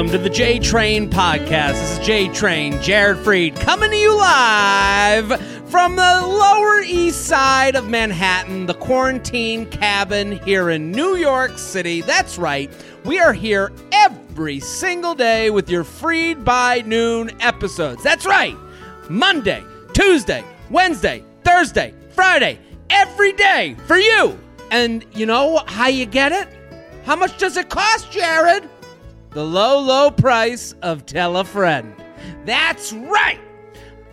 welcome to the J Train Podcast. This is J Train, Jared Freid, coming to you live from the Lower East Side of Manhattan, the quarantine cabin here in New York City. That's right, we are here every single day with your Freid by Noon episodes. That's right, Monday, Tuesday, Wednesday, Thursday, Friday, every day for you. And you know how you get it? How much does it cost, Jared? The low, low price of Tell a Friend. That's right.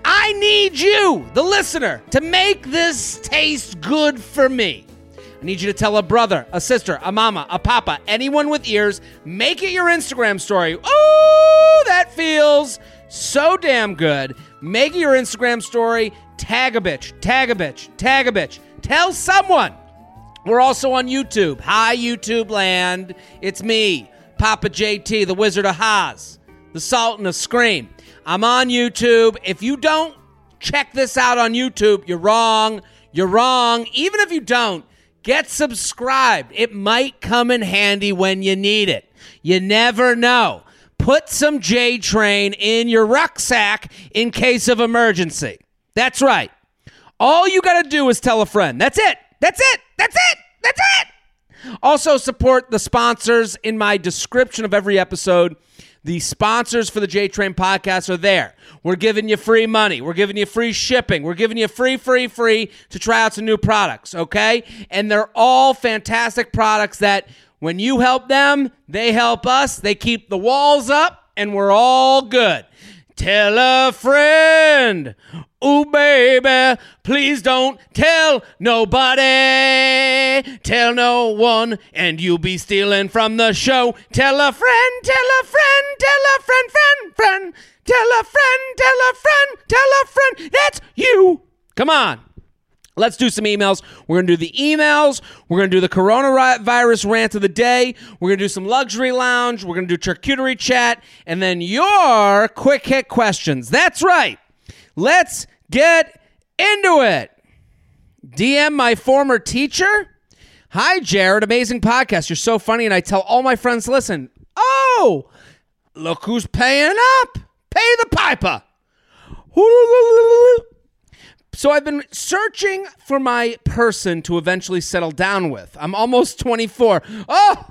I need you, the listener, to make this taste good for me. I need you to tell a brother, a sister, a mama, a papa, anyone with ears, make it your Instagram story. Oh, that feels so damn good. Make it your Instagram story. Tag a bitch, tag a bitch, tag a bitch. Tell someone. We're also on YouTube. Hi, YouTube land. It's me, Papa JT, the Wizard of Haas, the Sultan of Scream. I'm on YouTube. If you don't check this out on YouTube, you're wrong. You're wrong. Even if you don't, get subscribed. It might come in handy when you need it. You never know. Put some J Train in your rucksack in case of emergency. That's right. All you got to do is tell a friend. That's it. That's it. That's it. That's it. Also, support the sponsors in my description of every episode. The sponsors for the J Train podcast are there. We're giving you free money. We're giving you free shipping. We're giving you free, free, free to try out some new products, okay? And they're all fantastic products that when you help them, they help us. They keep the walls up, and we're all good. Tell a friend. Ooh, baby, please don't tell nobody. Tell no one, and you'll be stealing from the show. Tell a friend, tell a friend, tell a friend, friend, friend. Tell a friend, tell a friend, tell a friend. That's you. Come on. Let's do some emails. We're going to do the emails. We're going to do the coronavirus rant of the day. We're going to do some luxury lounge. We're going to do charcuterie chat. And then your quick hit questions. That's right. Let's get into it. DM my former teacher. Hi, Jared. Amazing podcast. You're so funny. And I tell all my friends listen. Oh, look who's paying up. Pay the piper. So I've been searching for my person to eventually settle down with. I'm almost 24. Oh,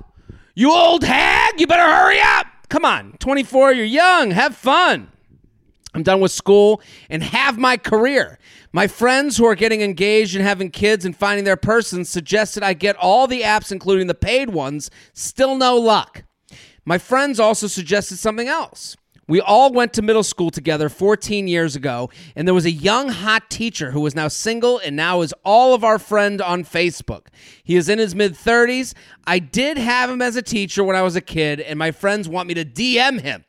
you old hag, you better hurry up. Come on, 24, you're young, have fun. I'm done with school and have my career. My friends who are getting engaged and having kids and finding their person suggested I get all the apps, including the paid ones. Still no luck. My friends also suggested something else. We all went to middle school together 14 years ago, and there was a young, hot teacher who was now single and now is all of our friend on Facebook. He is in his mid 30s. I did have him as a teacher when I was a kid, and my friends want me to DM him,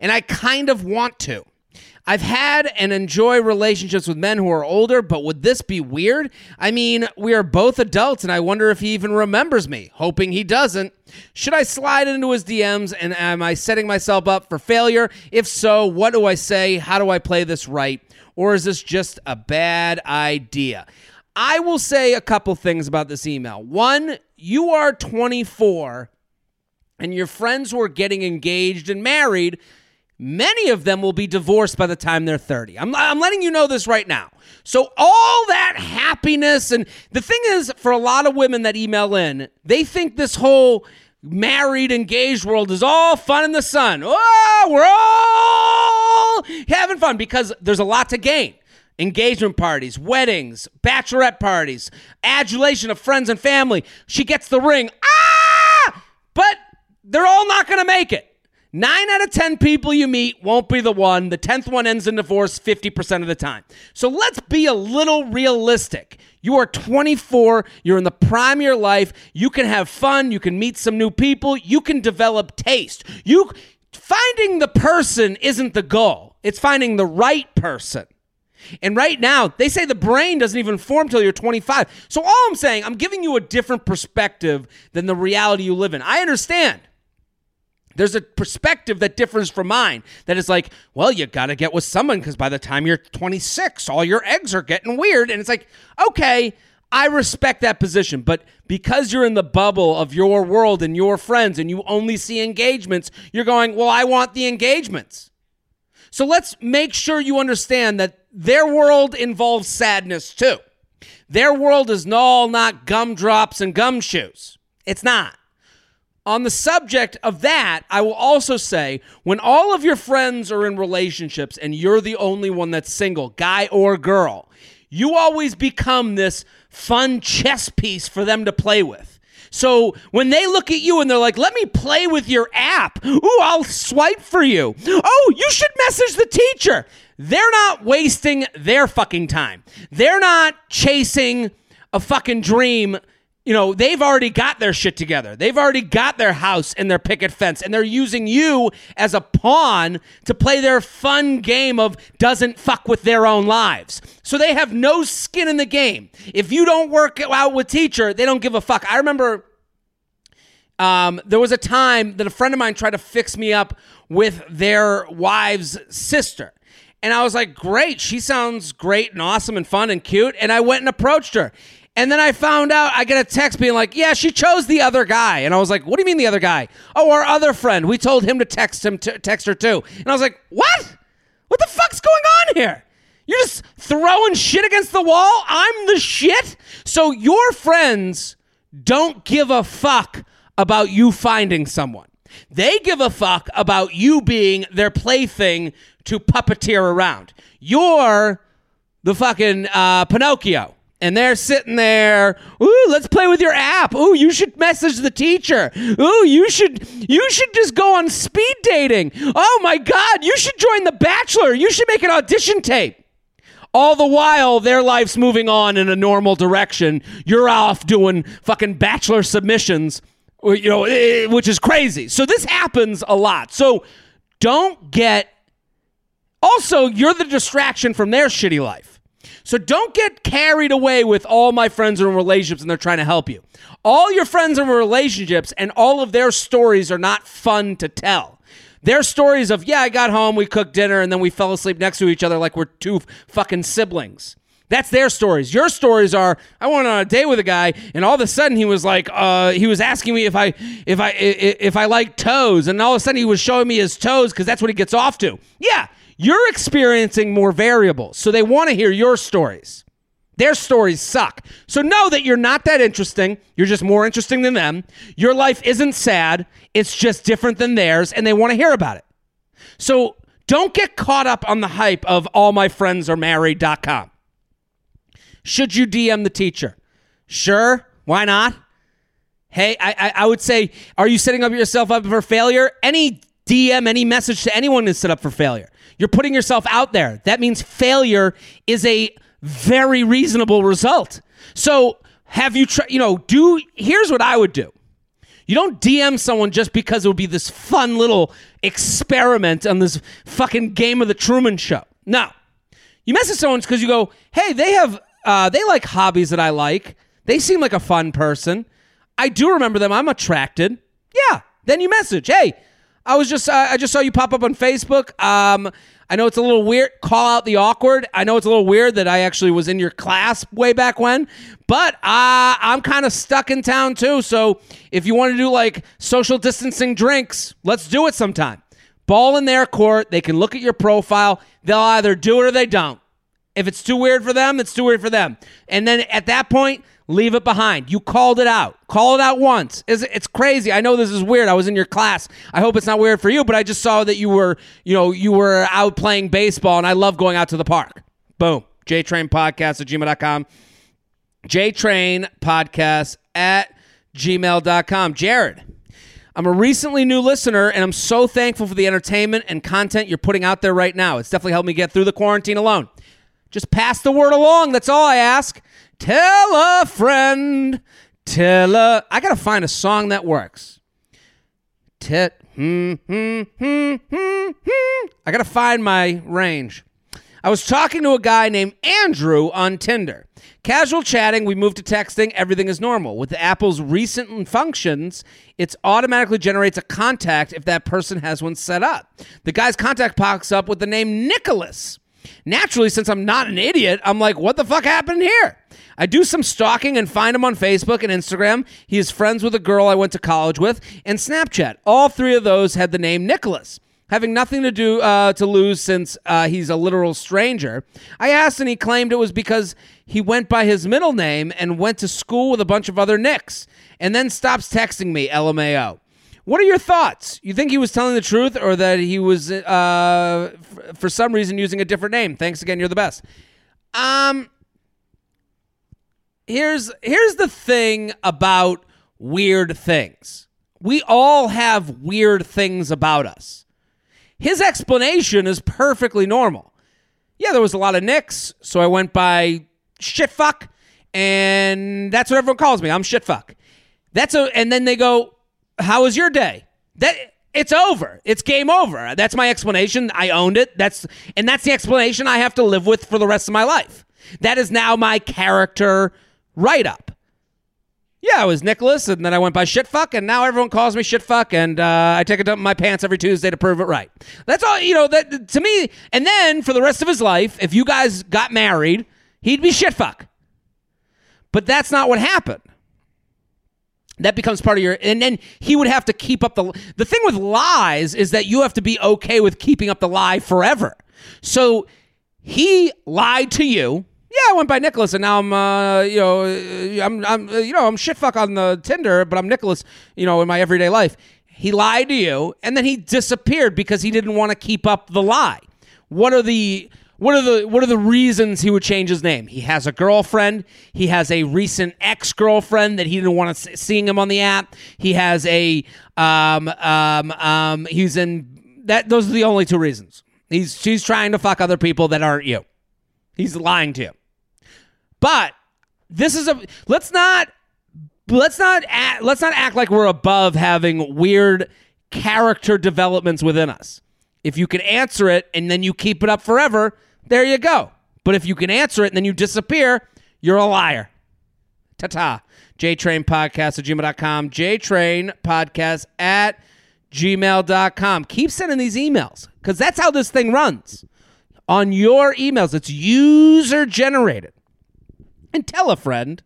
and I kind of want to. I've had and enjoy relationships with men who are older, but would this be weird? I mean, we are both adults, and I wonder if he even remembers me, hoping he doesn't. Should I slide into his DMs, and am I setting myself up for failure? If so, what do I say? How do I play this right? Or is this just a bad idea? I will say a couple things about this email. One, you are 24 and your friends who are getting engaged and married Many of them will be divorced by the time they're 30. I'm, I'm letting you know this right now. So, all that happiness, and the thing is, for a lot of women that email in, they think this whole married, engaged world is all fun in the sun. Oh, we're all having fun because there's a lot to gain engagement parties, weddings, bachelorette parties, adulation of friends and family. She gets the ring. Ah! But they're all not going to make it. Nine out of 10 people you meet won't be the one. The 10th one ends in divorce 50% of the time. So let's be a little realistic. You are 24, you're in the prime of your life. You can have fun, you can meet some new people, you can develop taste. You finding the person isn't the goal. It's finding the right person. And right now, they say the brain doesn't even form till you're 25. So all I'm saying, I'm giving you a different perspective than the reality you live in. I understand. There's a perspective that differs from mine that is like, well, you got to get with someone because by the time you're 26, all your eggs are getting weird. And it's like, okay, I respect that position, but because you're in the bubble of your world and your friends and you only see engagements, you're going, well, I want the engagements. So let's make sure you understand that their world involves sadness too. Their world is all not gumdrops and gumshoes. It's not. On the subject of that, I will also say when all of your friends are in relationships and you're the only one that's single, guy or girl, you always become this fun chess piece for them to play with. So when they look at you and they're like, let me play with your app. Ooh, I'll swipe for you. Oh, you should message the teacher. They're not wasting their fucking time. They're not chasing a fucking dream you know, they've already got their shit together. They've already got their house and their picket fence, and they're using you as a pawn to play their fun game of doesn't fuck with their own lives. So they have no skin in the game. If you don't work out with teacher, they don't give a fuck. I remember um, there was a time that a friend of mine tried to fix me up with their wife's sister. And I was like, great. She sounds great and awesome and fun and cute. And I went and approached her. And then I found out I get a text being like, "Yeah, she chose the other guy." And I was like, "What do you mean the other guy?" "Oh, our other friend. We told him to text him to text her too." And I was like, "What? What the fuck's going on here?" You're just throwing shit against the wall? I'm the shit? So your friends don't give a fuck about you finding someone. They give a fuck about you being their plaything to puppeteer around. You're the fucking uh, Pinocchio and they're sitting there. Ooh, let's play with your app. Ooh, you should message the teacher. Ooh, you should you should just go on speed dating. Oh my god, you should join the Bachelor. You should make an audition tape. All the while, their life's moving on in a normal direction. You're off doing fucking bachelor submissions, you know, eh, which is crazy. So this happens a lot. So don't get. Also, you're the distraction from their shitty life. So don't get carried away with all my friends are in relationships and they're trying to help you. All your friends are in relationships and all of their stories are not fun to tell. Their stories of, yeah, I got home, we cooked dinner, and then we fell asleep next to each other like we're two fucking siblings. That's their stories. Your stories are I went on a date with a guy and all of a sudden he was like uh, he was asking me if I if I if I like toes and all of a sudden he was showing me his toes cuz that's what he gets off to. Yeah, you're experiencing more variables, so they want to hear your stories. Their stories suck. So know that you're not that interesting. You're just more interesting than them. Your life isn't sad, it's just different than theirs, and they want to hear about it. So don't get caught up on the hype of all my friends are married.com. Should you DM the teacher? Sure. Why not? Hey, I, I, I would say, are you setting up yourself up for failure? Any DM, any message to anyone is set up for failure. You're putting yourself out there. That means failure is a very reasonable result. So, have you tried, you know, do, here's what I would do. You don't DM someone just because it would be this fun little experiment on this fucking game of the Truman Show. No. You message someone because you go, hey, they have, uh, they like hobbies that I like. They seem like a fun person. I do remember them. I'm attracted. Yeah. Then you message, hey, I was just uh, I just saw you pop up on Facebook. Um, I know it's a little weird. Call out the awkward. I know it's a little weird that I actually was in your class way back when, but uh, I'm kind of stuck in town too. So if you want to do like social distancing drinks, let's do it sometime. Ball in their court. They can look at your profile. They'll either do it or they don't. If it's too weird for them, it's too weird for them. And then at that point, leave it behind. You called it out. Call it out once. It's crazy. I know this is weird. I was in your class. I hope it's not weird for you, but I just saw that you were, you know, you were out playing baseball, and I love going out to the park. Boom. JTrain Podcast at gmail.com. JTrain Podcast at gmail.com. Jared. I'm a recently new listener, and I'm so thankful for the entertainment and content you're putting out there right now. It's definitely helped me get through the quarantine alone. Just pass the word along. That's all I ask. Tell a friend. Tell a. I gotta find a song that works. Tit. Hmm, hmm, hmm. I gotta find my range. I was talking to a guy named Andrew on Tinder. Casual chatting, we moved to texting, everything is normal. With Apple's recent functions, it automatically generates a contact if that person has one set up. The guy's contact pops up with the name Nicholas. Naturally, since I'm not an idiot, I'm like, what the fuck happened here? I do some stalking and find him on Facebook and Instagram. He is friends with a girl I went to college with, and Snapchat. All three of those had the name Nicholas. Having nothing to do uh, to lose since uh, he's a literal stranger, I asked, and he claimed it was because he went by his middle name and went to school with a bunch of other Nicks, and then stops texting me. LMAO. What are your thoughts? You think he was telling the truth, or that he was, uh, f- for some reason, using a different name? Thanks again. You're the best. Um, here's here's the thing about weird things. We all have weird things about us. His explanation is perfectly normal. Yeah, there was a lot of nicks, so I went by shitfuck, and that's what everyone calls me. I'm shitfuck. That's a, and then they go, "How was your day?" That it's over. It's game over. That's my explanation. I owned it. That's and that's the explanation I have to live with for the rest of my life. That is now my character write up. Yeah, I was Nicholas, and then I went by shitfuck, and now everyone calls me shitfuck, and uh, I take a dump in my pants every Tuesday to prove it right. That's all, you know. That to me, and then for the rest of his life, if you guys got married, he'd be shitfuck. But that's not what happened. That becomes part of your, and then he would have to keep up the. The thing with lies is that you have to be okay with keeping up the lie forever. So he lied to you. Yeah, I went by Nicholas, and now I'm, uh, you know, uh, I'm, I'm, uh, you know, I'm shitfuck on the Tinder, but I'm Nicholas, you know, in my everyday life. He lied to you, and then he disappeared because he didn't want to keep up the lie. What are the what are the what are the reasons he would change his name? He has a girlfriend. He has a recent ex girlfriend that he didn't want to seeing him on the app. He has a um um um. He's in that. Those are the only two reasons. He's she's trying to fuck other people that aren't you. He's lying to you. But this is a let's not let's not act, let's not act like we're above having weird character developments within us. If you can answer it and then you keep it up forever, there you go. But if you can answer it and then you disappear, you're a liar. Ta ta. JTrain Podcast at gmail.com. JTrain Podcast at gmail.com. Keep sending these emails because that's how this thing runs. On your emails, it's user generated. And tell a friend.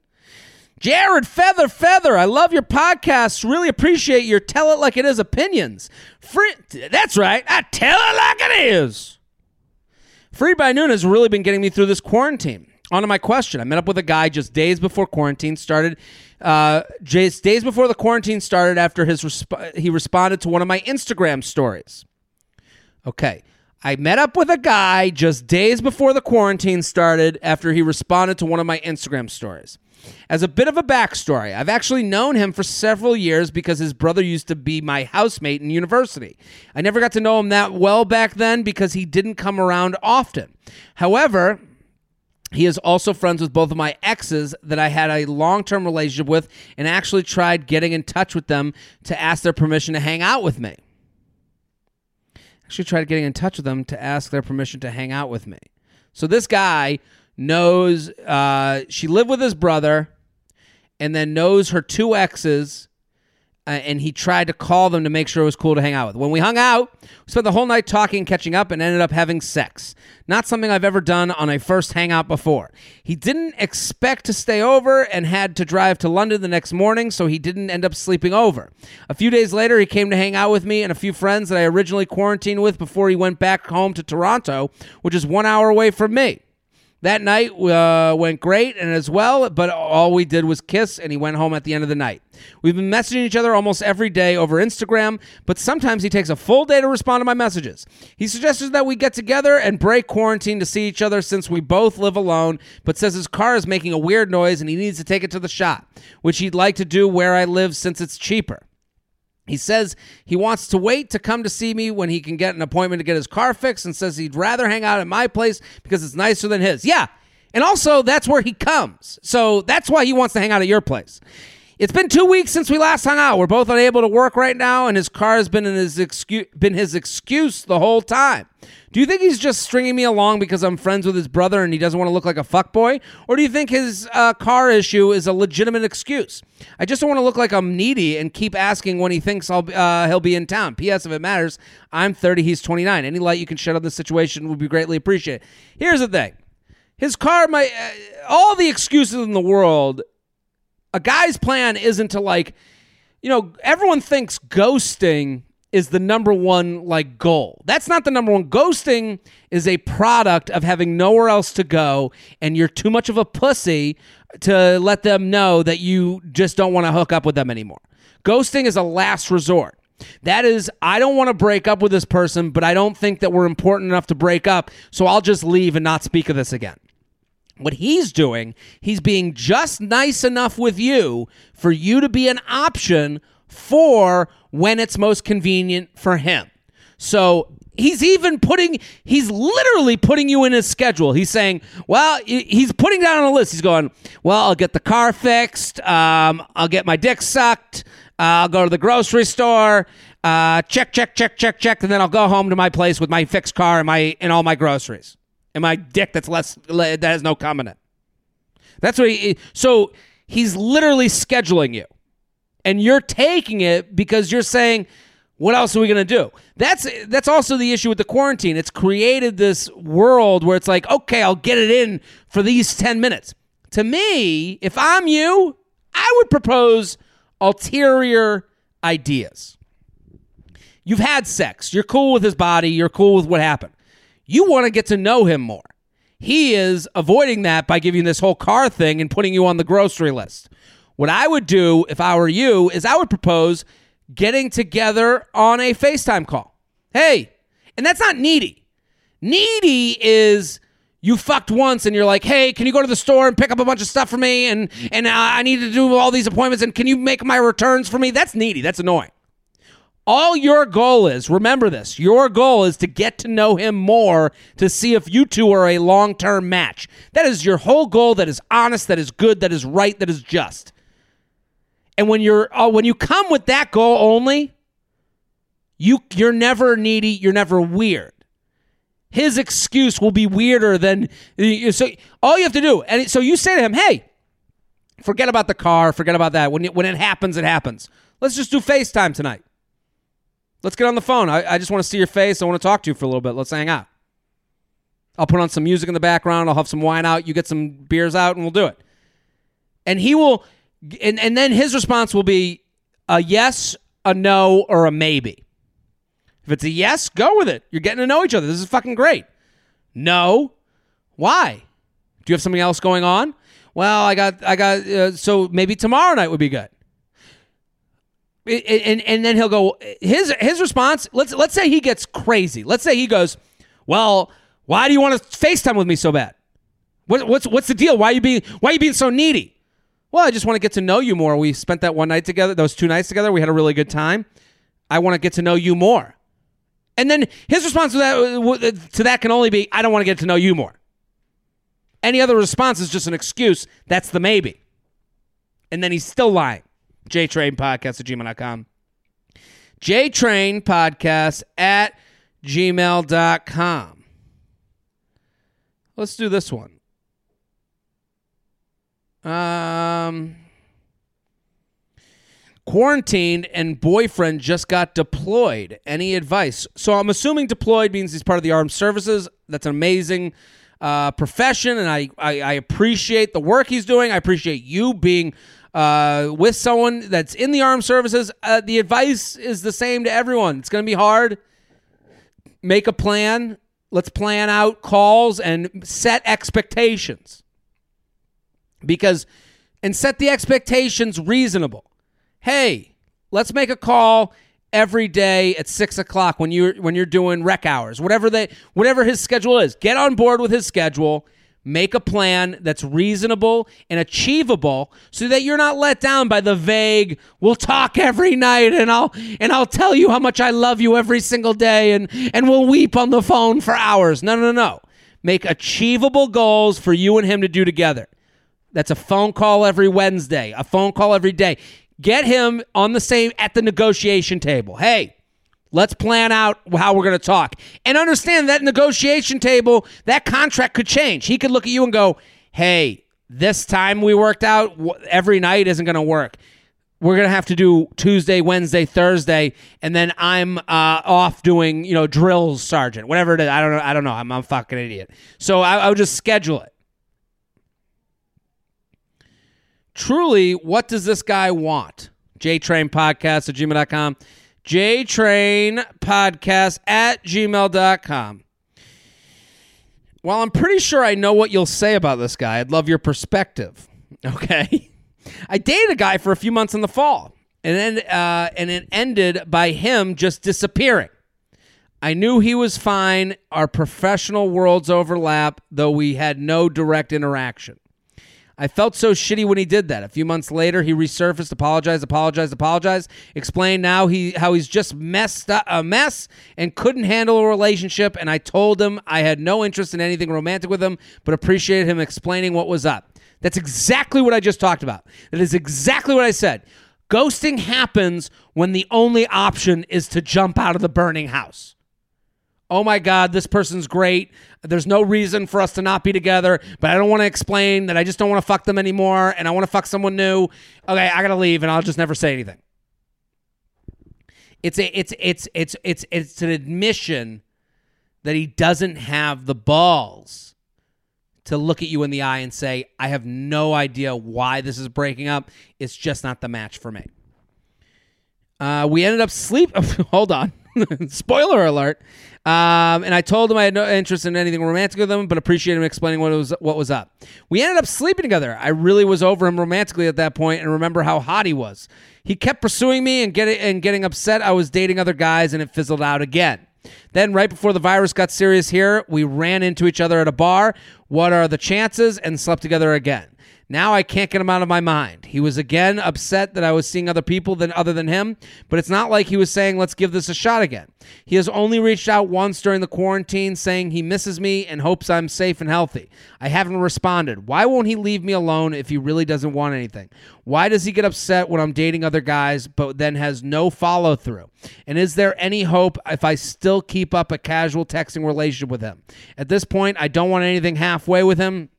Jared Feather Feather, I love your podcast. Really appreciate your tell it like it is opinions. Free, that's right. I tell it like it is. Free by Noon has really been getting me through this quarantine. On to my question. I met up with a guy just days before quarantine started. Uh, just days before the quarantine started, after his resp- he responded to one of my Instagram stories. Okay. I met up with a guy just days before the quarantine started after he responded to one of my Instagram stories. As a bit of a backstory, I've actually known him for several years because his brother used to be my housemate in university. I never got to know him that well back then because he didn't come around often. However, he is also friends with both of my exes that I had a long term relationship with and actually tried getting in touch with them to ask their permission to hang out with me. Actually, tried getting in touch with them to ask their permission to hang out with me. So this guy knows uh, she lived with his brother and then knows her two exes uh, and he tried to call them to make sure it was cool to hang out with. When we hung out, we spent the whole night talking, catching up, and ended up having sex. Not something I've ever done on a first hangout before. He didn't expect to stay over and had to drive to London the next morning, so he didn't end up sleeping over. A few days later, he came to hang out with me and a few friends that I originally quarantined with before he went back home to Toronto, which is one hour away from me. That night uh, went great and as well, but all we did was kiss, and he went home at the end of the night. We've been messaging each other almost every day over Instagram, but sometimes he takes a full day to respond to my messages. He suggested that we get together and break quarantine to see each other since we both live alone, but says his car is making a weird noise and he needs to take it to the shop, which he'd like to do where I live since it's cheaper. He says he wants to wait to come to see me when he can get an appointment to get his car fixed and says he'd rather hang out at my place because it's nicer than his. Yeah. And also, that's where he comes. So that's why he wants to hang out at your place. It's been two weeks since we last hung out. We're both unable to work right now, and his car has been his excuse been his excuse the whole time. Do you think he's just stringing me along because I'm friends with his brother and he doesn't want to look like a fuckboy? Or do you think his uh, car issue is a legitimate excuse? I just don't want to look like I'm needy and keep asking when he thinks I'll uh, he'll be in town. P.S. If it matters, I'm 30, he's 29. Any light you can shed on this situation would be greatly appreciated. Here's the thing His car, my uh, all the excuses in the world. A guy's plan isn't to like, you know, everyone thinks ghosting is the number one like goal. That's not the number one. Ghosting is a product of having nowhere else to go and you're too much of a pussy to let them know that you just don't want to hook up with them anymore. Ghosting is a last resort. That is, I don't want to break up with this person, but I don't think that we're important enough to break up, so I'll just leave and not speak of this again. What he's doing, he's being just nice enough with you for you to be an option for when it's most convenient for him. So he's even putting he's literally putting you in his schedule. He's saying well he's putting down on a list. He's going well i'll get the car fixed. Um, i'll get my dick sucked. Uh, i'll go to the grocery store. Uh, check check check check check. And then i'll go home to my place with my fixed car and my and all my groceries and my dick that's less that has no comment that's what he so he's literally scheduling you. And you're taking it because you're saying what else are we to do? That's that's also the issue with the quarantine. It's created this world where it's like okay i'll get it in for these 10 minutes. To me if i'm you i would propose ulterior ideas. You've had sex. You're cool with his body. You're cool with what happened you want to get to know him more he is avoiding that by giving this whole car thing and putting you on the grocery list what I would do if I were you is I would propose getting together on a FaceTime call. Hey, and that's not needy. Needy is you fucked once and you're like, hey, can you go to the store and pick up a bunch of stuff for me? And and uh, I need to do all these appointments and can you make my returns for me? That's needy. That's annoying. All your goal is, remember this, your goal is to get to know him more to see if you two are a long term match. That is your whole goal that is honest, that is good, that is right, that is just. And when you're uh, when you come with that goal only, you you're never needy, you're never weird. His excuse will be weirder than so all you have to do. And so you say to him, "Hey, forget about the car, forget about that. When it, when it happens, it happens. Let's just do FaceTime tonight. Let's get on the phone. I, I just want to see your face. I want to talk to you for a little bit. Let's hang out. I'll put on some music in the background. I'll have some wine out. You get some beers out, and we'll do it." And he will and and then his response will be a yes, a no, or a maybe. If it's a yes, go with it. You're getting to know each other. This is fucking great. No, why? Do you have something else going on? Well, I got, I got. Uh, so maybe tomorrow night would be good. And, and then he'll go. His his response. Let's let's say he gets crazy. Let's say he goes. Well, why do you want to FaceTime with me so bad? What, what's what's the deal? Why are you being why are you being so needy? Well, I just want to get to know you more. We spent that one night together, those two nights together. We had a really good time. I want to get to know you more. And then his response to that, uh, uh, to that can only be, I don't want to get to know you more. Any other response is just an excuse. That's the maybe. And then he's still lying. JTrain Podcast at gmail.com. JTrain Podcast at gmail.com. Let's do this one. Um, quarantined and boyfriend just got deployed. Any advice? So I'm assuming deployed means he's part of the armed services. That's an amazing uh, profession, and I, I, I appreciate the work he's doing. I appreciate you being uh, with someone that's in the armed services. Uh, the advice is the same to everyone. It's going to be hard. Make a plan. Let's plan out calls and set expectations because and set the expectations reasonable. Hey, let's make a call every day at six o'clock when you're when you're doing rec hours, whatever they whatever his schedule is. Get on board with his schedule. Make a plan that's reasonable and achievable so that you're not let down by the vague, we'll talk every night and I'll and I'll tell you how much I love you every single day and and we'll weep on the phone for hours. No, no, no. Make achievable goals for you and him to do together. That's a phone call every Wednesday, a phone call every day. Get him on the same at the negotiation table. Hey, Let's plan out how we're going to talk. And understand that negotiation table, that contract could change. He could look at you and go, hey, this time we worked out every night isn't going to work. We're going to have to do Tuesday, Wednesday, Thursday, and then I'm uh, off doing, you know, drills, sergeant, whatever it is. I don't know. I don't know. I'm, I'm a fucking idiot. So I, I would just schedule it. Truly, what does this guy want? JTrainPodcast at gmail.com. JTrain Podcast at gmail.com. While I'm pretty sure I know what you'll say about this guy, I'd love your perspective. Okay. I dated a guy for a few months in the fall, and then uh, and it ended by him just disappearing. I knew he was fine. Our professional worlds overlap, though we had no direct interaction. I felt so shitty when he did that. A few months later, he resurfaced, apologized, apologized, apologized, explained now he how he's just messed up a mess and couldn't handle a relationship. And I told him I had no interest in anything romantic with him, but appreciated him explaining what was up. That's exactly what I just talked about. That is exactly what I said. Ghosting happens when the only option is to jump out of the burning house oh my God, this person's great. There's no reason for us to not be together, but I don't want to explain that I just don't want to fuck them anymore and I want to fuck someone new. Okay, I gotta leave and I'll just never say anything. It's a it's it's it's it's it's an admission that he doesn't have the balls to look at you in the eye and say, I have no idea why this is breaking up. It's just not the match for me. Uh, we ended up sleep. Hold on. Spoiler alert. Um, and I told him I had no interest in anything romantic with him, but appreciated him explaining what was what was up. We ended up sleeping together. I really was over him romantically at that point, and remember how hot he was. He kept pursuing me and getting and getting upset. I was dating other guys, and it fizzled out again. Then, right before the virus got serious here, we ran into each other at a bar. What are the chances? And slept together again. Now I can't get him out of my mind. He was again upset that I was seeing other people than other than him, but it's not like he was saying let's give this a shot again. He has only reached out once during the quarantine saying he misses me and hopes I'm safe and healthy. I haven't responded. Why won't he leave me alone if he really doesn't want anything? Why does he get upset when I'm dating other guys but then has no follow through? And is there any hope if I still keep up a casual texting relationship with him? At this point, I don't want anything halfway with him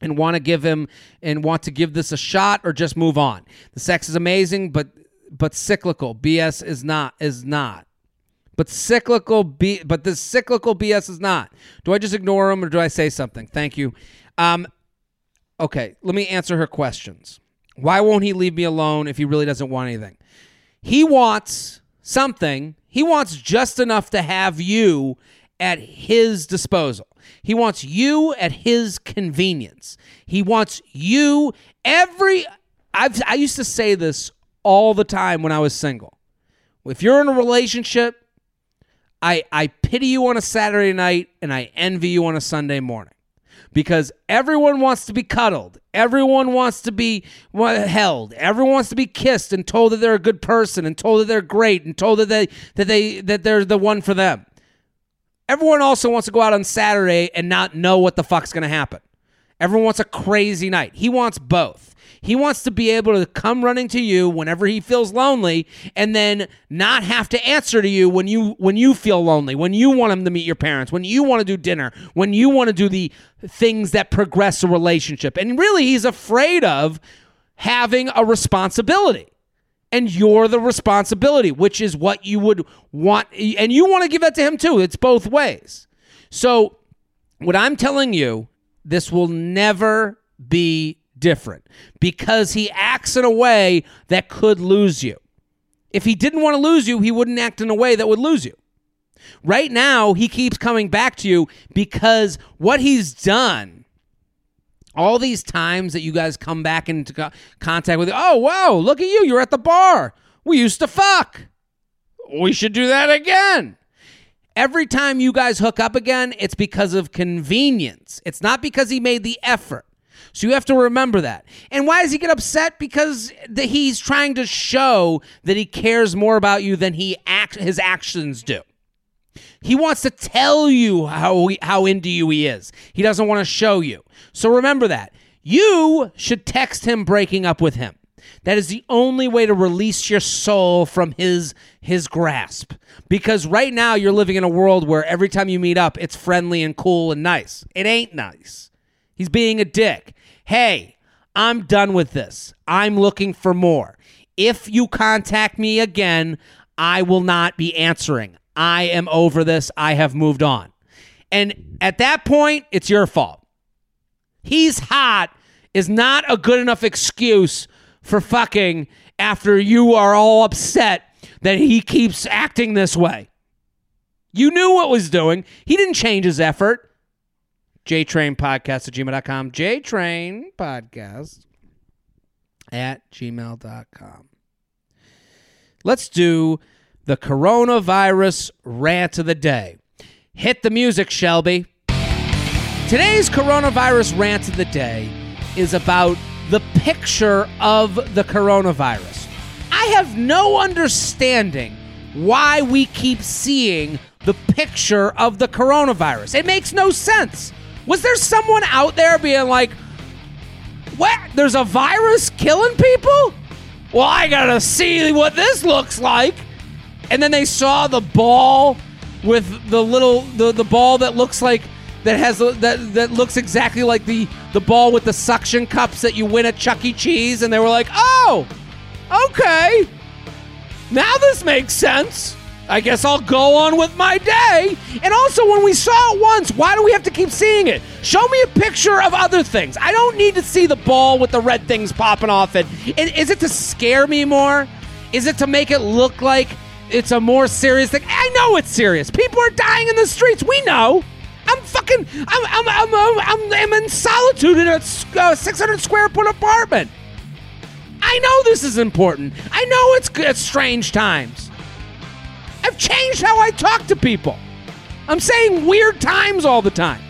and want to give him and want to give this a shot or just move on. The sex is amazing, but but cyclical. BS is not is not. But cyclical B but this cyclical BS is not. Do I just ignore him or do I say something? Thank you. Um okay, let me answer her questions. Why won't he leave me alone if he really doesn't want anything? He wants something. He wants just enough to have you at his disposal. He wants you at his convenience. He wants you every I've, I used to say this all the time when I was single. If you're in a relationship, I I pity you on a Saturday night and I envy you on a Sunday morning. Because everyone wants to be cuddled. Everyone wants to be held. Everyone wants to be kissed and told that they're a good person and told that they're great and told that they that they that they're the one for them. Everyone also wants to go out on Saturday and not know what the fuck's going to happen. Everyone wants a crazy night. He wants both. He wants to be able to come running to you whenever he feels lonely and then not have to answer to you when you when you feel lonely, when you want him to meet your parents, when you want to do dinner, when you want to do the things that progress a relationship. And really he's afraid of having a responsibility and you're the responsibility, which is what you would want. And you want to give that to him too. It's both ways. So, what I'm telling you, this will never be different because he acts in a way that could lose you. If he didn't want to lose you, he wouldn't act in a way that would lose you. Right now, he keeps coming back to you because what he's done all these times that you guys come back into co- contact with, oh, wow, look at you. You're at the bar. We used to fuck. We should do that again. Every time you guys hook up again, it's because of convenience. It's not because he made the effort. So you have to remember that. And why does he get upset? Because the, he's trying to show that he cares more about you than he act his actions do. He wants to tell you how he, how into you he is. He doesn't want to show you. So remember that. You should text him breaking up with him. That is the only way to release your soul from his his grasp. Because right now you're living in a world where every time you meet up, it's friendly and cool and nice. It ain't nice. He's being a dick. Hey, I'm done with this. I'm looking for more. If you contact me again, I will not be answering. I am over this. I have moved on. And at that point, it's your fault. He's hot is not a good enough excuse for fucking after you are all upset that he keeps acting this way. You knew what was doing. He didn't change his effort. JTrain Podcast at gmail.com. JTrain Podcast at gmail.com. Let's do the coronavirus rant of the day. Hit the music, Shelby. Today's coronavirus rant of the day is about the picture of the coronavirus. I have no understanding why we keep seeing the picture of the coronavirus. It makes no sense. Was there someone out there being like, what? There's a virus killing people? Well, I gotta see what this looks like. And then they saw the ball with the little the, the ball that looks like that has that that looks exactly like the the ball with the suction cups that you win at Chuck E. Cheese, and they were like, "Oh, okay, now this makes sense." I guess I'll go on with my day. And also, when we saw it once, why do we have to keep seeing it? Show me a picture of other things. I don't need to see the ball with the red things popping off it. Is it to scare me more? Is it to make it look like it's a more serious thing? I know it's serious. People are dying in the streets. We know. I'm fucking. I'm. I'm. I'm. I'm, I'm in solitude in a uh, 600 square foot apartment. I know this is important. I know it's, it's strange times. I've changed how I talk to people. I'm saying weird times all the time.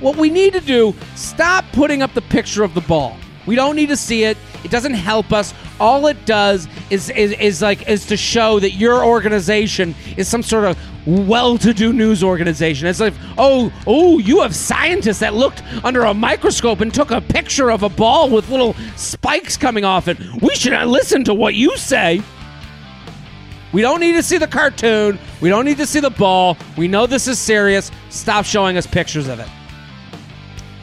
What we need to do, stop putting up the picture of the ball. We don't need to see it. It doesn't help us. All it does is, is, is like is to show that your organization is some sort of well-to-do news organization. It's like, oh, oh, you have scientists that looked under a microscope and took a picture of a ball with little spikes coming off it. We should listen to what you say. We don't need to see the cartoon. We don't need to see the ball. We know this is serious. Stop showing us pictures of it.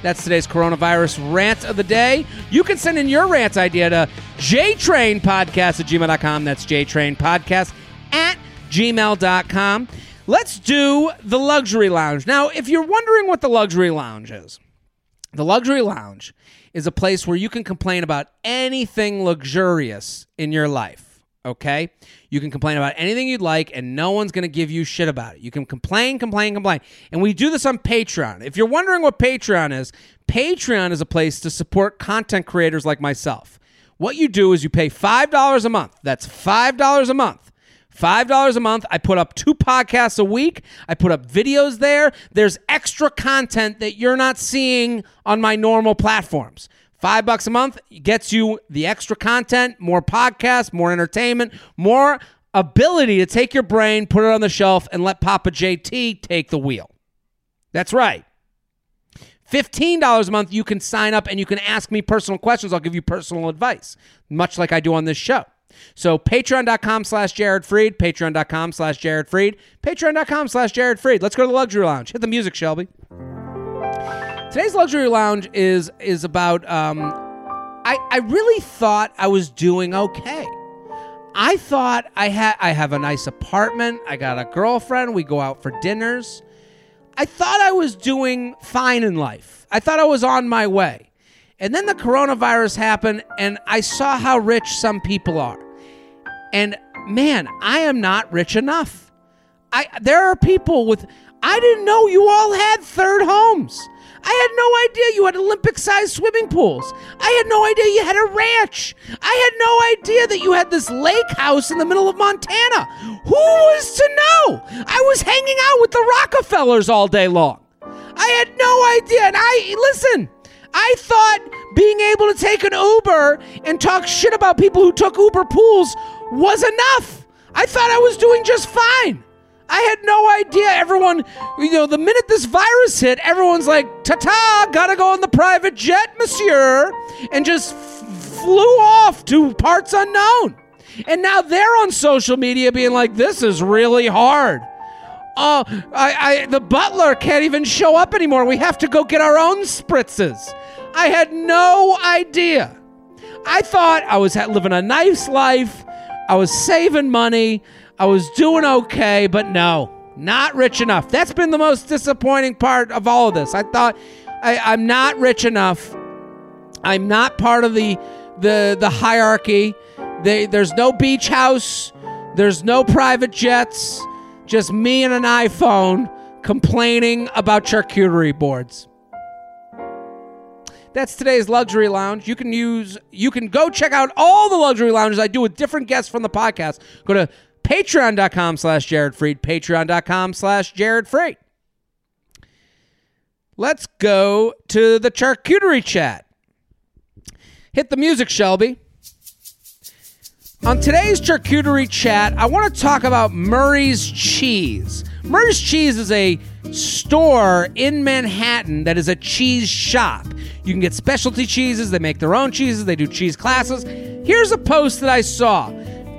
That's today's coronavirus rant of the day. You can send in your rant idea to jtrainpodcast at gmail.com. That's jtrainpodcast at gmail.com. Let's do the luxury lounge. Now, if you're wondering what the luxury lounge is, the luxury lounge is a place where you can complain about anything luxurious in your life okay? You can complain about anything you'd like, and no one's going to give you shit about it. You can complain, complain, complain. And we do this on Patreon. If you're wondering what Patreon is, Patreon is a place to support content creators like myself. What you do is you pay $5 a month. That's $5 a month. $5 a month. I put up two podcasts a week. I put up videos there. There's extra content that you're not seeing on my normal platforms. Five bucks a month gets you the extra content, more podcasts, more entertainment, more ability to take your brain, put it on the shelf, and let Papa JT take the wheel. That's right. $15 a month, you can sign up and you can ask me personal questions. I'll give you personal advice, much like I do on this show. So patreon.com slash Jared Freid, patreon.com slash Jared Freid, patreon.com slash Jared Freid. Let's go to the luxury lounge. Hit the music, Shelby. Today's luxury lounge is is about. Um, I I really thought I was doing okay. I thought I had I have a nice apartment. I got a girlfriend. We go out for dinners. I thought I was doing fine in life. I thought I was on my way. And then the coronavirus happened and I saw how rich some people are. And man, I am not rich enough. I there are people with I didn't know you all had third homes. I had no idea you had Olympic sized swimming pools. I had no idea you had a ranch. I had no idea that you had this lake house in the middle of Montana. Who was to know? I was hanging out with the Rockefellers all day long. I had no idea. And I, listen, I thought being able to take an Uber and talk shit about people who took Uber pools was enough. I thought I was doing just fine. I had no idea. Everyone, you know, the minute this virus hit, everyone's like, ta ta, gotta go on the private jet, monsieur, and just flew off to parts unknown. And now they're on social media being like, this is really hard. Oh, I, I, the butler can't even show up anymore. We have to go get our own spritzes. I had no idea. I thought I was living a nice life. I was saving money. I was doing okay, but no, not rich enough. That's been the most disappointing part of all of this. I thought, I, I'm not rich enough. I'm not part of the the the hierarchy. They, there's no beach house. There's no private jets. Just me and an iPhone complaining about charcuterie boards. That's today's luxury lounge. You can use you can go check out all the luxury lounges I do with different guests from the podcast. Go to patreon.com slash Jared Freid, patreon.com slash Jared Freid. Let's go to the charcuterie chat. Hit the music, Shelby. On today's charcuterie chat, I want to talk about Murray's Cheese. Murray's Cheese is a store in Manhattan that is a cheese shop. You can get specialty cheeses, they make their own cheeses, they do cheese classes. Here's a post that I saw.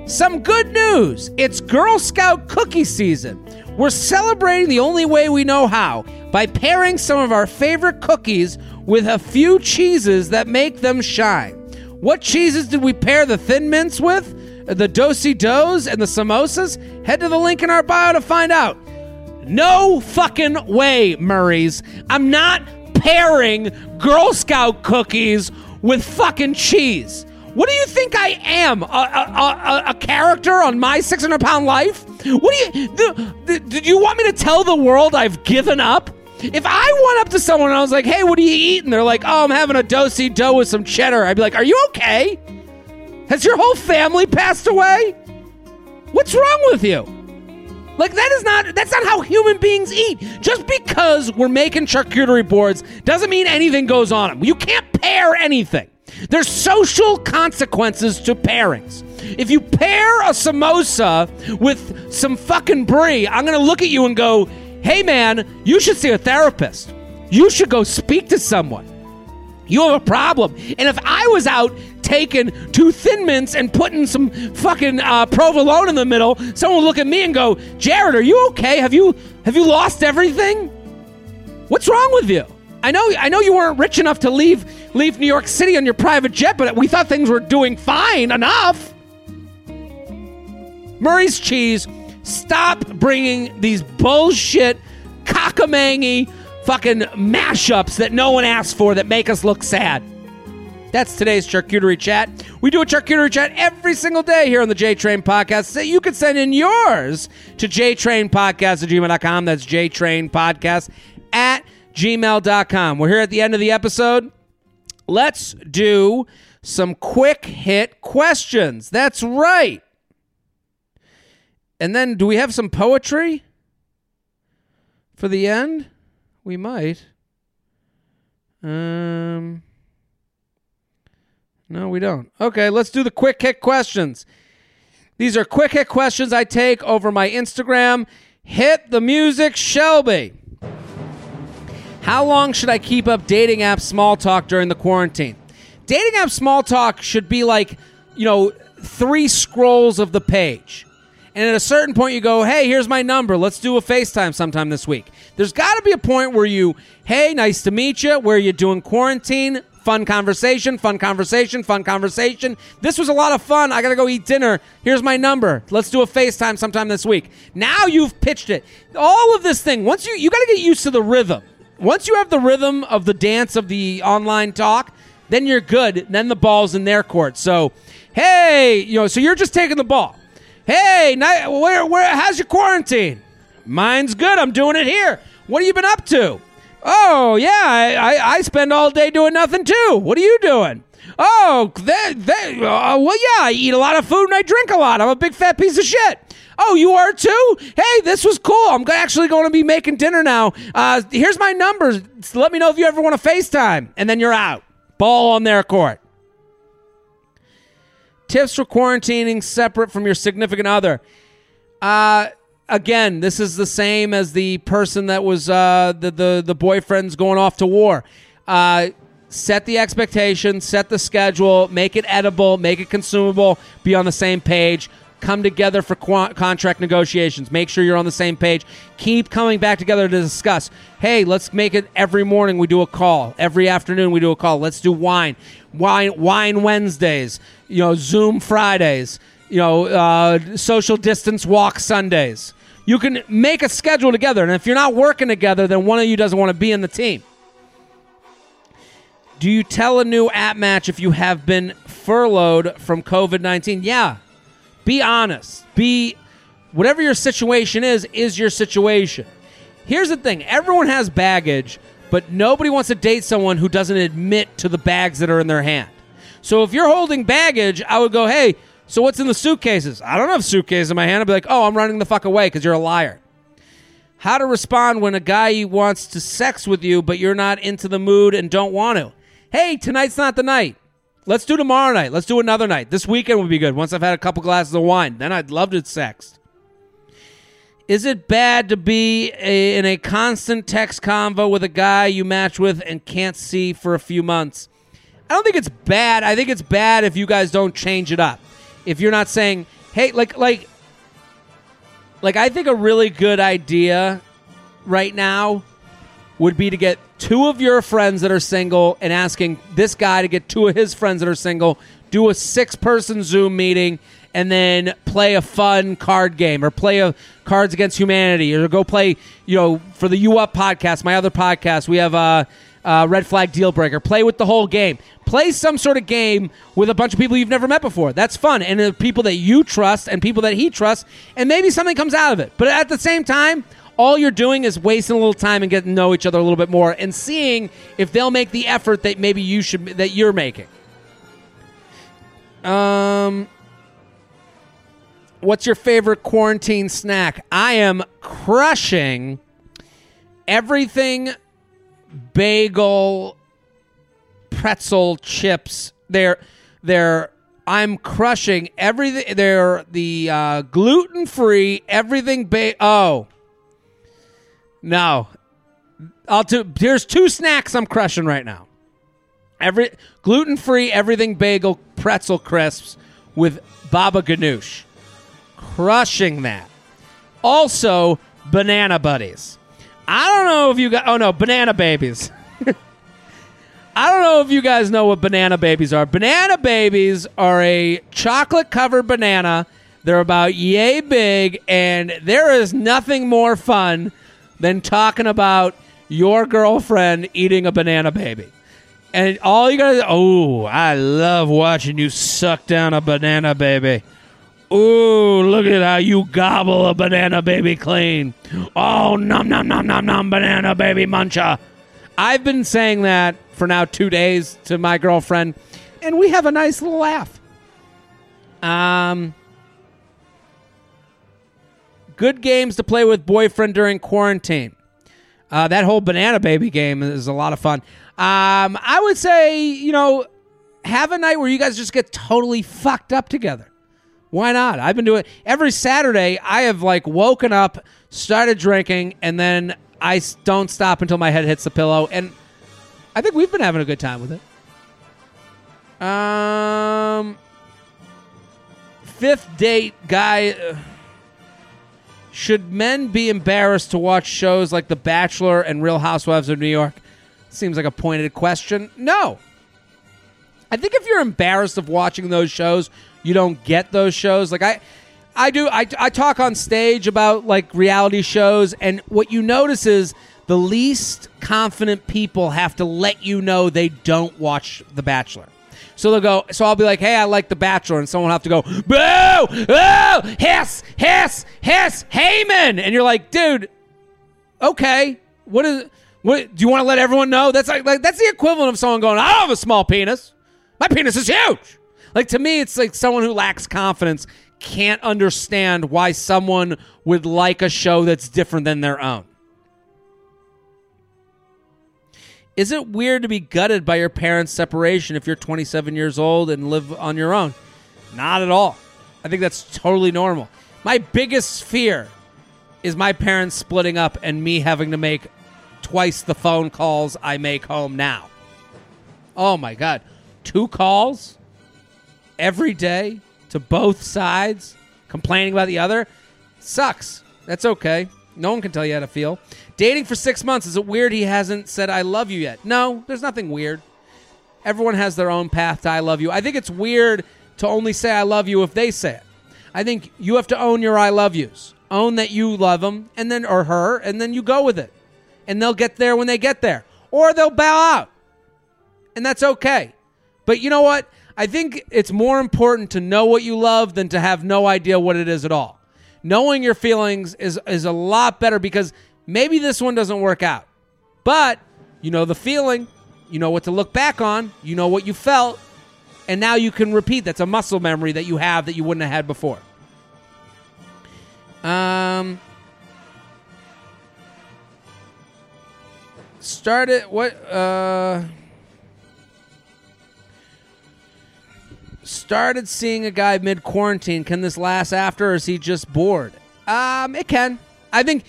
Some good news it's Girl Scout cookie season. We're celebrating the only way we know how by pairing some of our favorite cookies with a few cheeses that make them shine. What cheeses did we pair the Thin Mints with? The Do-si-dos and the Samoas? Head to the link in our bio to find out. No fucking way, Murray's. I'm not pairing Girl Scout cookies with fucking cheese. What do you think I am? A, a, a, a character on my 600 pound life? What do you. The, the, did you want me to tell the world I've given up? If I went up to someone and I was like, hey, what are you eating? They're like, oh, I'm having a Do-si-do with some cheddar. I'd be like, are you okay? Has your whole family passed away? What's wrong with you? Like that is not that's not how human beings eat. Just because we're making charcuterie boards doesn't mean anything goes on them. You can't pair anything. There's social consequences to pairings. If you pair a Samoa with some fucking brie, I'm gonna look at you and go, hey man, you should see a therapist. You should go speak to someone. You have a problem. And if I was out taking two thin mints and putting some fucking uh, provolone in the middle, someone would look at me and go, Jared, are you okay? Have you have you lost everything? What's wrong with you? I know I know you weren't rich enough to leave leave New York City on your private jet, but we thought things were doing fine enough. Murray's cheese Stop bringing these bullshit, cockamangy fucking mashups that no one asked for that make us look sad. That's today's charcuterie chat. We do a charcuterie chat every single day here on the J Train Podcast. So you can send in yours to jtrainpodcast at gmail.com. That's jtrainpodcast at gmail.com. We're here at the end of the episode. Let's do some quick hit questions. That's right. And then, do we have some poetry for the end? We might. Um. No, we don't. Okay, let's do the quick hit questions. These are quick hit questions I take over my Instagram. Hit the music, Shelby. How long should I keep up dating app small talk during the quarantine? Dating app small talk should be like, you know, three scrolls of the page. And at a certain point, you go, hey, here's my number. Let's do a FaceTime sometime this week. There's got to be a point where you, hey, nice to meet you. Where you doing quarantine? Fun conversation, fun conversation, fun conversation. This was a lot of fun. I got to go eat dinner. Here's my number. Let's do a FaceTime sometime this week. Now you've pitched it. All of this thing, once you, you got to get used to the rhythm. Once you have the rhythm of the dance of the online talk, then you're good. Then the ball's in their court. So, hey, you know, so you're just taking the ball. Hey, where, where, how's your quarantine? Mine's good. I'm doing it here. What have you been up to? Oh, yeah, I, I, I spend all day doing nothing too. What are you doing? Oh, they, they, uh, well, yeah, I eat a lot of food and I drink a lot. I'm a big fat piece of shit. Oh, you are too? Hey, this was cool. I'm actually going to be making dinner now. Uh, here's my numbers. Let me know if you ever want to FaceTime. And then you're out. Ball on their court. Tips for quarantining separate from your significant other. Uh, again, this is the same as the person that was uh, the, the the boyfriend's going off to war. Uh, set the expectation, set the schedule, make it edible, make it consumable, be on the same page come together for qu- contract negotiations. Make sure you're on the same page. Keep coming back together to discuss. Hey, let's make it every morning we do a call. Every afternoon we do a call. Let's do wine. Wine wine Wednesdays. You know, Zoom Fridays. You know, uh, social distance walk Sundays. You can make a schedule together, and if you're not working together, then one of you doesn't want to be in the team. Do you tell a new app match if you have been furloughed from COVID 19? Yeah. Be honest. Be whatever your situation is, is your situation. Here's the thing everyone has baggage, but nobody wants to date someone who doesn't admit to the bags that are in their hand. So if you're holding baggage, I would go, hey, so what's in the suitcases? I don't have suitcases in my hand. I'd be like, oh, I'm running the fuck away because you're a liar. How to respond when a guy wants to sex with you, but you're not into the mood and don't want to. Hey, tonight's not the night. Let's do tomorrow night. Let's do another night. This weekend would be good. Once I've had a couple glasses of wine, then I'd love to sext. Is it bad to be a, in a constant text convo with a guy you match with and can't see for a few months? I don't think it's bad. I think it's bad if you guys don't change it up. If you're not saying, "Hey, like like like I think a really good idea right now would be to get two of your friends that are single and asking this guy to get two of his friends that are single, do a six person Zoom meeting, and then play a fun card game or play a Cards Against Humanity or go play, you know, for the U Up podcast, my other podcast, we have a. Uh, red flag deal breaker. Play with the whole game. Play some sort of game with a bunch of people you've never met before. That's fun. And the people that you trust and people that he trusts, and maybe something comes out of it. But at the same time, all you're doing is wasting a little time and getting to know each other a little bit more and seeing if they'll make the effort that maybe you should that you're making. Um What's your favorite quarantine snack? I am crushing everything bagel pretzel chips. They're they're I'm crushing everything. They're the uh, gluten free everything. Ba- oh no, I'll do. Here's two snacks I'm crushing right now. Every gluten free everything bagel pretzel crisps with baba ganoush crushing that. Also, banana buddies. I don't know if you got. Oh no, banana babies. I don't know if you guys know what banana babies are. Banana babies are a chocolate covered banana. They're about yay big, and there is nothing more fun than talking about your girlfriend eating a banana baby. And all you gotta, oh, I love watching you suck down a banana baby. Ooh, look at how you gobble a banana baby clean. Oh, nom, nom, nom, nom, nom, banana baby muncha. I've been saying that for now two days to my girlfriend, and we have a nice little laugh. Um, good games to play with boyfriend during quarantine. Uh, that whole banana baby game is a lot of fun. Um, I would say, you know, have a night where you guys just get totally fucked up together. Why not? I've been doing every Saturday. I have like woken up, started drinking, and then I don't stop until my head hits the pillow. And I think we've been having a good time with it. Um, fifth date guy. uh, should men be embarrassed to watch shows like The Bachelor and Real Housewives of New York? Seems like a pointed question. No. I think if you're embarrassed of watching those shows, you don't get those shows. Like I, I do. I, I talk on stage about like reality shows, and what you notice is the least confident people have to let you know they don't watch The Bachelor. So they'll go. So I'll be like, "Hey, I like The Bachelor," and someone will have to go, "Boo! Oh, hiss, hiss, hiss, Heyman!" And you're like, "Dude, okay, what is? What do you want to let everyone know? That's like, like that's the equivalent of someone going, "I don't have a small penis. My penis is huge." Like to me, it's like someone who lacks confidence can't understand why someone would like a show that's different than their own. Is it weird to be gutted by your parents' separation if you're 27 years old and live on your own? Not at all. I think that's totally normal. My biggest fear is my parents splitting up and me having to make twice the phone calls I make home now. Oh my God. Two calls every day to both sides, complaining about the other, sucks. That's okay. No one can tell you how to feel. Dating for six months, is it weird he hasn't said I love you yet? No, there's nothing weird. Everyone has their own path to I love you. I think it's weird to only say I love you if they say it. I think you have to own your I love yous. Own that you love them and then or her and then you go with it. And they'll get there when they get there or they'll bow out. and that's okay. But you know what? I think it's more important to know what you love than to have no idea what it is at all. Knowing your feelings is is a lot better because maybe this one doesn't work out. But you know the feeling, you know what to look back on, you know what you felt, and now you can repeat. That's a muscle memory that you have that you wouldn't have had before. Um started what uh started seeing a guy mid quarantine. Can this last after, or is he just bored? Um, it can. I think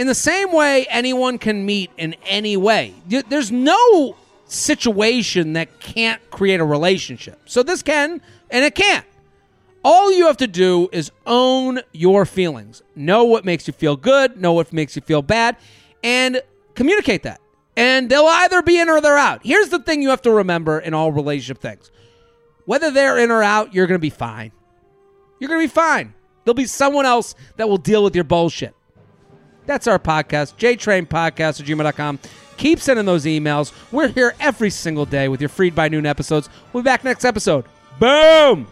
in the same way anyone can meet in any way. There's no situation that can't create a relationship. So this can, and it can't. All you have to do is own your feelings. Know what makes you feel good, know what makes you feel bad, and communicate that. And they'll either be in or they're out. Here's the thing you have to remember in all relationship things whether they're in or out, you're going to be fine. You're going to be fine. There'll be someone else that will deal with your bullshit. That's our podcast, JTrain Podcast at gmail.com. Keep sending those emails. We're here every single day with your Freid by Noon episodes. We'll be back next episode. Boom!